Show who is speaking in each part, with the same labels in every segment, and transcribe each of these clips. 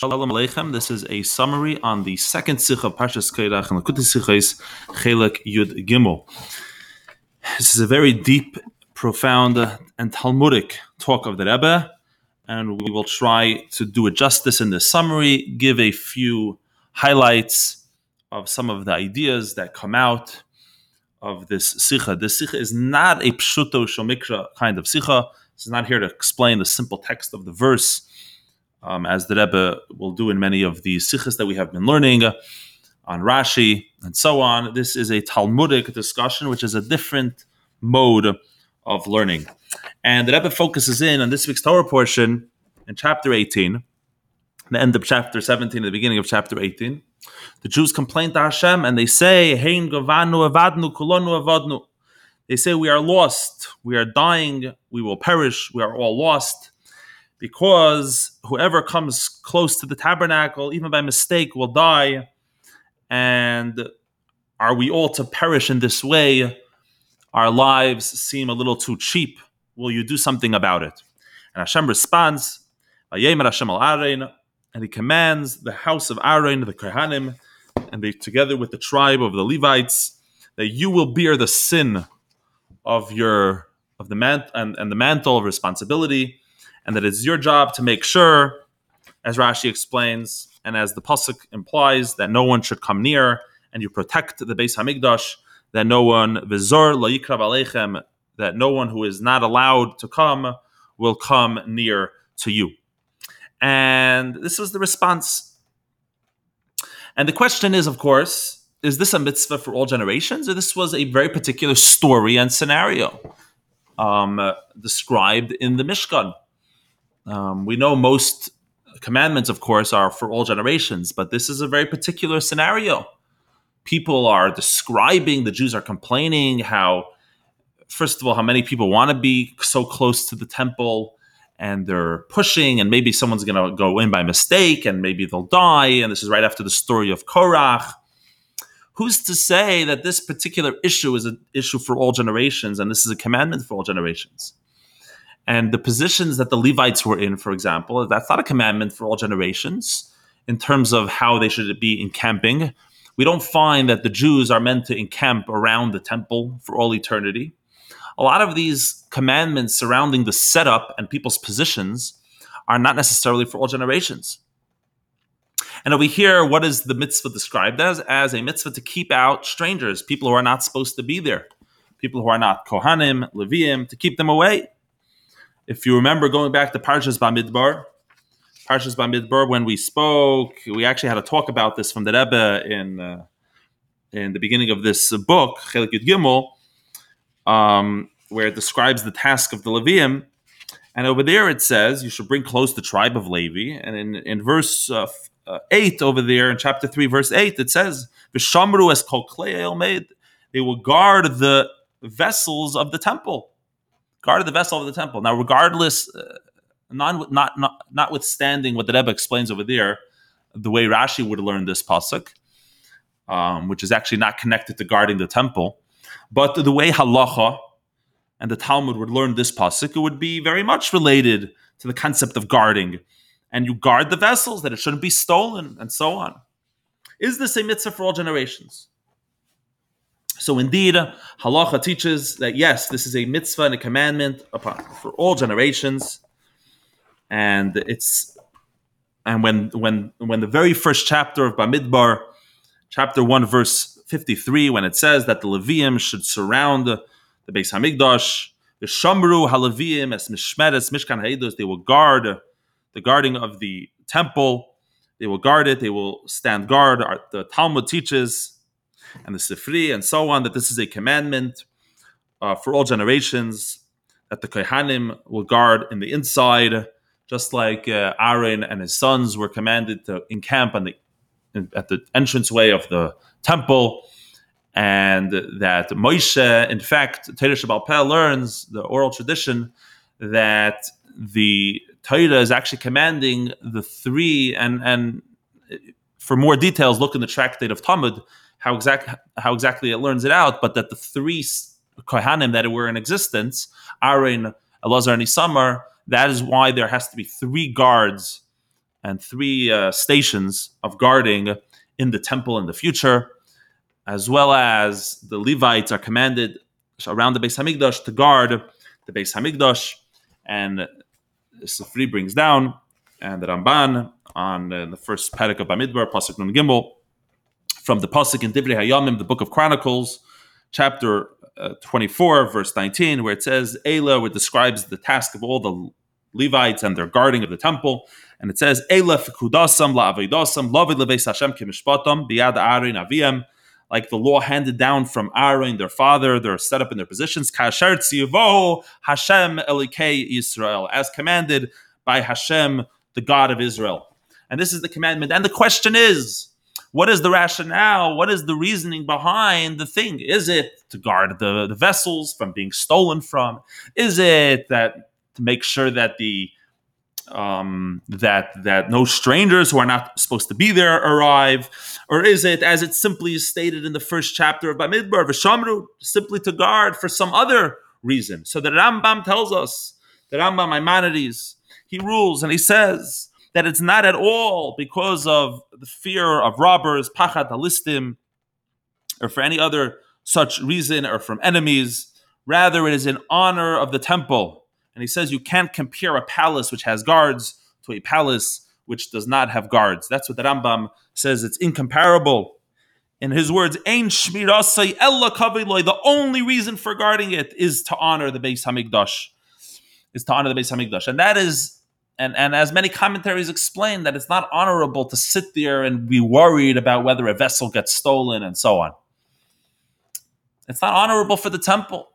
Speaker 1: Shalom Aleichem. This is a summary on the second Sikh of Parshas Korach and Likkutei Sichos Chelek Yud Gimel. This is a very deep, profound, and Talmudic talk of the Rebbe, and we will try to do it justice in this summary, give a few highlights of some of the ideas that come out of this Sikha. This Sikha is not a Pshuto Shomikra kind of Sikha. Is not here to explain the simple text of the verse um, as the Rebbe will do in many of the sikhs that we have been learning on Rashi and so on. This is a Talmudic discussion, which is a different mode of learning. And the Rebbe focuses in on this week's Torah portion in chapter 18, the end of chapter 17, the beginning of chapter 18. The Jews complain to Hashem and they say, avadnu kulonu. They say, We are lost, we are dying, we will perish, we are all lost because whoever comes close to the tabernacle, even by mistake, will die. And are we all to perish in this way? Our lives seem a little too cheap. Will you do something about it? And Hashem responds, and he commands the house of Aaron, the Kohanim, and they together with the tribe of the Levites, that you will bear the sin of your of the man and, and the mantle of responsibility and that it's your job to make sure, as Rashi explains, and as the pasuk implies, that no one should come near, and you protect the Beis Hamikdash, that no one vizor layikrav aleichem, that no one who is not allowed to come will come near to you. And this was the response. And the question is, of course, is this a mitzvah for all generations, or this was a very particular story and scenario um, described in the Mishkan? Um, we know most commandments, of course, are for all generations, but this is a very particular scenario. People are describing, the Jews are complaining how, first of all, how many people want to be so close to the temple and they're pushing, and maybe someone's going to go in by mistake and maybe they'll die. And this is right after the story of Korach. Who's to say that this particular issue is an issue for all generations and this is a commandment for all generations? And the positions that the Levites were in, for example, that's not a commandment for all generations in terms of how they should be encamping. We don't find that the Jews are meant to encamp around the temple for all eternity. A lot of these commandments surrounding the setup and people's positions are not necessarily for all generations. And over here, what is the mitzvah described as? As a mitzvah to keep out strangers, people who are not supposed to be there, people who are not Kohanim, Leviim, to keep them away. If you remember going back to Parshas Bamidbar, Parshas Bamidbar, when we spoke, we actually had a talk about this from the Rebbe in uh, in the beginning of this book, Chelek Yud Gimel, um, where it describes the task of the Leviim. And over there it says you should bring close the tribe of Levi. And in, in verse uh, uh, 8 over there, in chapter 3, verse 8, it says, Vishamru es made. They will guard the vessels of the temple guarded the vessel of the temple. Now, regardless, uh, non, not, not, notwithstanding what the Rebbe explains over there, the way Rashi would learn this pasuk, um, which is actually not connected to guarding the temple, but the way halacha and the Talmud would learn this pasuk, it would be very much related to the concept of guarding. And you guard the vessels that it shouldn't be stolen, and so on. Is this a mitzvah for all generations? So indeed, halacha teaches that yes, this is a mitzvah and a commandment upon, for all generations, and it's and when when when the very first chapter of Bamidbar, chapter one, verse fifty-three, when it says that the Leviim should surround the Beis Hamikdash, the Shamru Haleviim as Mishmeres Mishkan Haidos, they will guard the guarding of the temple. They will guard it. They will stand guard. The Talmud teaches and the Sifri and so on, that this is a commandment uh, for all generations, that the Kohanim will guard in the inside, just like uh, Aaron and his sons were commanded to encamp on the, at the entranceway of the temple, and that Moshe, in fact, Torah Shabbal learns, the oral tradition, that the Torah is actually commanding the three, and, and for more details, look in the tractate of Talmud, how exact how exactly it learns it out, but that the three kohanim that were in existence, Aaron, Elazar, and Isamar, that is why there has to be three guards and three uh, stations of guarding in the temple in the future, as well as the Levites are commanded around the Beis Hamikdash to guard the Beis Hamikdash, and Sifri brings down, and the Ramban on uh, the first Perek of Bamidbar, Pasuk Nun Gimel, from the Pasuk in Divrei Hayamim, the Book of Chronicles, chapter uh, 24, verse 19, where it says, Elah, it describes the task of all the Levites and their guarding of the temple. And it says, Elah fikudasam la'avidasam lavid leveis Hashem kimishpatam biyad arin aviyam. Like the law handed down from Aaron, their father, they're set up in their positions. Kasher tzivo Hashem elikei Israel, as commanded by Hashem, the God of Israel. And this is the commandment. And the question is, what is the rationale? What is the reasoning behind the thing? Is it to guard the, the vessels from being stolen from? Is it that to make sure that the um, that that no strangers who are not supposed to be there arrive, or is it as it simply is stated in the first chapter of Bamidbar, Vishamru, simply to guard for some other reason? So the Rambam tells us, the Rambam Maimonides, he rules and he says that it's not at all because of the fear of robbers, pachat alistim, or for any other such reason, or from enemies. Rather, it is in honor of the temple. And he says you can't compare a palace which has guards to a palace which does not have guards. That's what the Rambam says. It's incomparable. In his words, Ein shmirasai ella kaviloi. The only reason for guarding it is to honor the Beis Hamikdash. Is to honor the Beis Hamikdash, and that is and, and as many commentaries explain, that it's not honorable to sit there and be worried about whether a vessel gets stolen and so on. It's not honorable for the temple.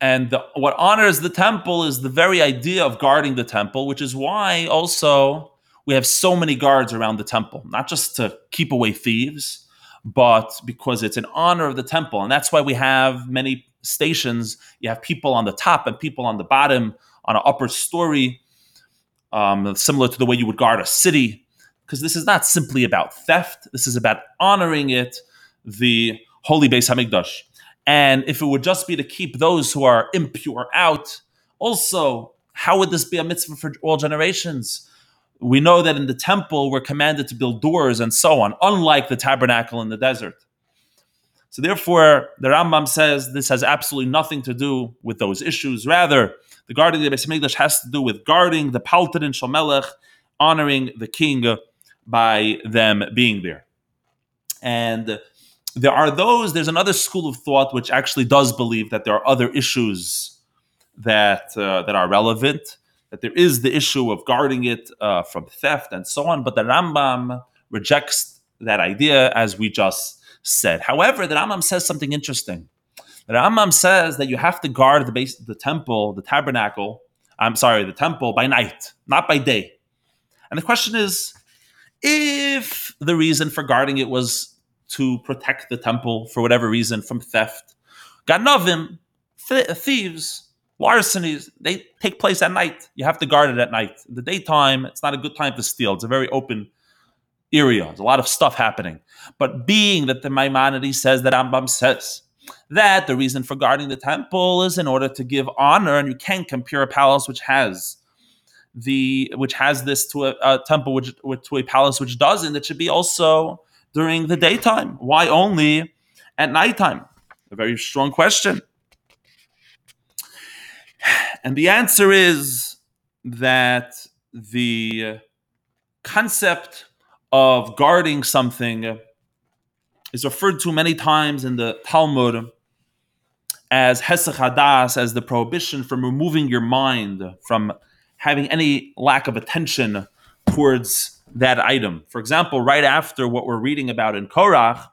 Speaker 1: And the, what honors the temple is the very idea of guarding the temple, which is why also we have so many guards around the temple, not just to keep away thieves, but because it's in honor of the temple. And that's why we have many stations. You have people on the top and people on the bottom on an upper story, um, similar to the way you would guard a city, because this is not simply about theft. This is about honoring it, the holy Beis Hamikdash. And if it would just be to keep those who are impure out, also, how would this be a mitzvah for all generations? We know that in the temple we're commanded to build doors and so on, unlike the tabernacle in the desert. So therefore, the Rambam says this has absolutely nothing to do with those issues. Rather, the guarding the Beis has to do with guarding the Paltarin Shomelech, honoring the king by them being there. And there are those, there's another school of thought which actually does believe that there are other issues that, uh, that are relevant, that there is the issue of guarding it uh, from theft and so on, but the Rambam rejects that idea as we just said. However, the Rambam says something interesting. The Rambam says that you have to guard the Beis, the temple, the tabernacle. I'm sorry, the temple by night, not by day. And the question is, if the reason for guarding it was to protect the temple for whatever reason from theft, ganavim, th- thieves, larcenies, they take place at night. You have to guard it at night. In the daytime, it's not a good time to steal. It's a very open area. There's a lot of stuff happening. But being that the Maimonides says that Rambam says that the reason for guarding the temple is in order to give honor, and you can't compare a palace which has the which has this to a, a temple which to a palace which doesn't. It should be also during the daytime. Why only at nighttime? A very strong question. And the answer is that the concept of guarding something is referred to many times in the Talmud as hesach hadas, as the prohibition from removing your mind from having any lack of attention towards that item. For example, right after what we're reading about in Korach,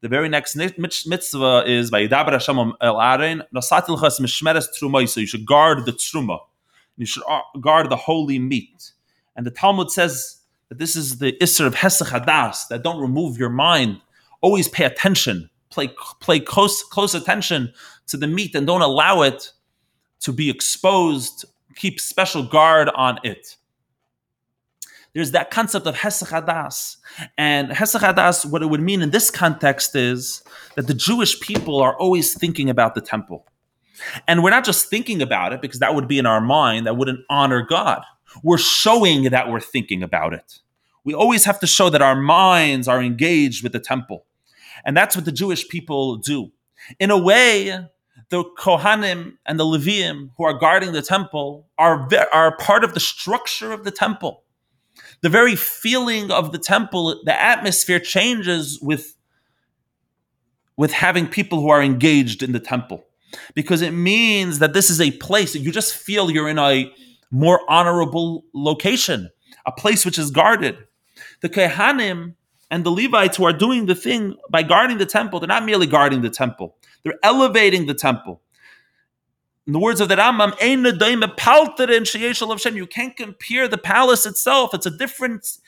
Speaker 1: the very next mitzvah is by Yidaber Hashem el Aaron, nasatilchas mishmeres truma, so you should guard the truma. You should uh, guard the holy meat. And the Talmud says that this is the Isser of Hesach Hadas, that don't remove your mind always pay attention, play play close close attention to the meat, and don't allow it to be exposed. Keep special guard on it. There's that concept of hesach hadas, and hesach hadas. What it would mean in this context is that the Jewish people are always thinking about the temple, and we're not just thinking about it because that would be in our mind that wouldn't honor God. we're showing that we're thinking about it. We always have to show that our minds are engaged with the temple. And that's what the Jewish people do. In a way, the Kohanim and the Leviim who are guarding the temple are, are part of the structure of the temple. The very feeling of the temple, the atmosphere changes with, with having people who are engaged in the temple. Because it means that this is a place that you just feel you're in a more honorable location, a place which is guarded. The Kohanim and the Levites who are doing the thing by guarding the temple, they're not merely guarding the temple, they're elevating the temple. In the words of the Rambam, you can't compare the palace itself. It's a different,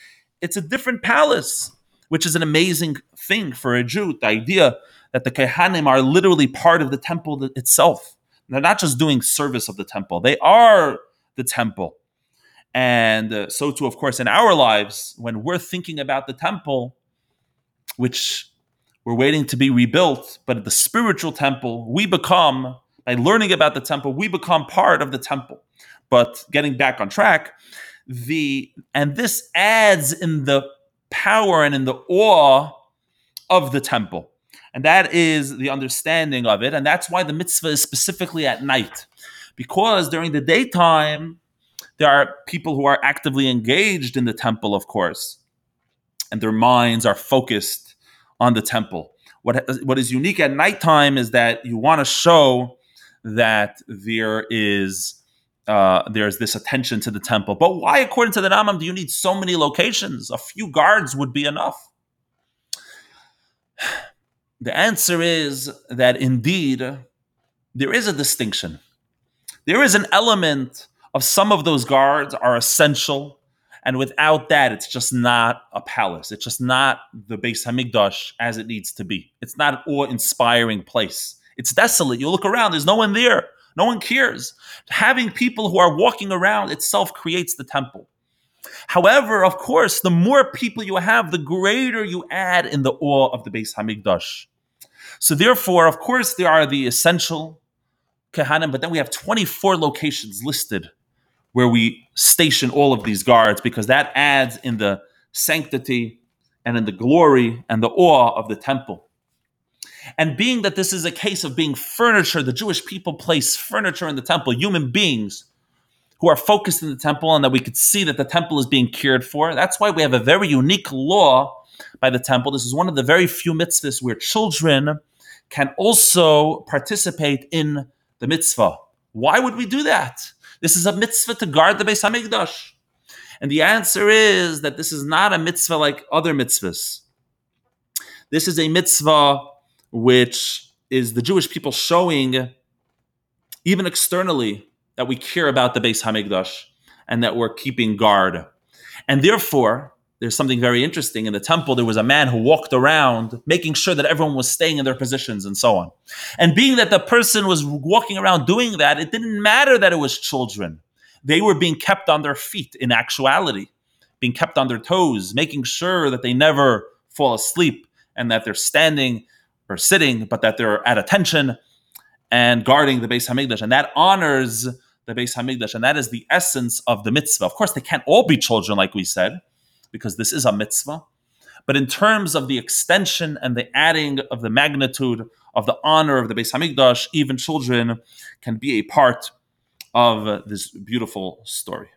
Speaker 1: it's a different palace, which is an amazing thing for a Jew. The idea that the Kohanim are literally part of the temple itself. They're not just doing service of the temple, they are the temple. And uh, so, too, of course, in our lives, when we're thinking about the temple, which we're waiting to be rebuilt, but the spiritual temple, we become, by learning about the temple, we become part of the temple. But getting back on track, the and this adds in the power and in the awe of the temple. And that is the understanding of it. And that's why the mitzvah is specifically at night. Because during the daytime, there are people who are actively engaged in the temple, of course, and their minds are focused on the temple. What, what is unique at nighttime is that you want to show that there is uh, there's this attention to the temple. But why, according to the Rambam, do you need so many locations? A few guards would be enough. The answer is that indeed there is a distinction. There is an element of some of those guards are essential, and without that, it's just not a palace. It's just not the Beis Hamikdash as it needs to be. It's not an awe-inspiring place. It's desolate. You look around, there's no one there. No one cares. Having people who are walking around itself creates the temple. However, of course, the more people you have, the greater you add in the awe of the Beis Hamikdash. So therefore, of course, there are the essential Kohanim, but then we have 24 locations listed where we station all of these guards because that adds in the sanctity and in the glory and the awe of the temple. And being that this is a case of being furniture, the Jewish people place furniture in the temple, human beings who are focused in the temple, and that we could see that the temple is being cared for. That's why we have a very unique law by the temple. This is one of the very few mitzvahs where children can also participate in the mitzvah. Why would we do that? This is a mitzvah to guard the Beis Hamikdash. And the answer is that this is not a mitzvah like other mitzvahs. This is a mitzvah which is the Jewish people showing, even externally, that we care about the Beis Hamikdash and that we're keeping guard. And therefore, there's something very interesting. In the temple, there was a man who walked around making sure that everyone was staying in their positions and so on. And being that the person was walking around doing that, it didn't matter that it was children. They were being kept on their feet in actuality, being kept on their toes, making sure that they never fall asleep and that they're standing or sitting, but that they're at attention and guarding the Beis Hamikdash. And that honors the Beis Hamikdash. And that is the essence of the mitzvah. Of course, they can't all be children, like we said because this is a mitzvah. But in terms of the extension and the adding of the magnitude of the honor of the Beis Hamikdash, even children can be a part of this beautiful story.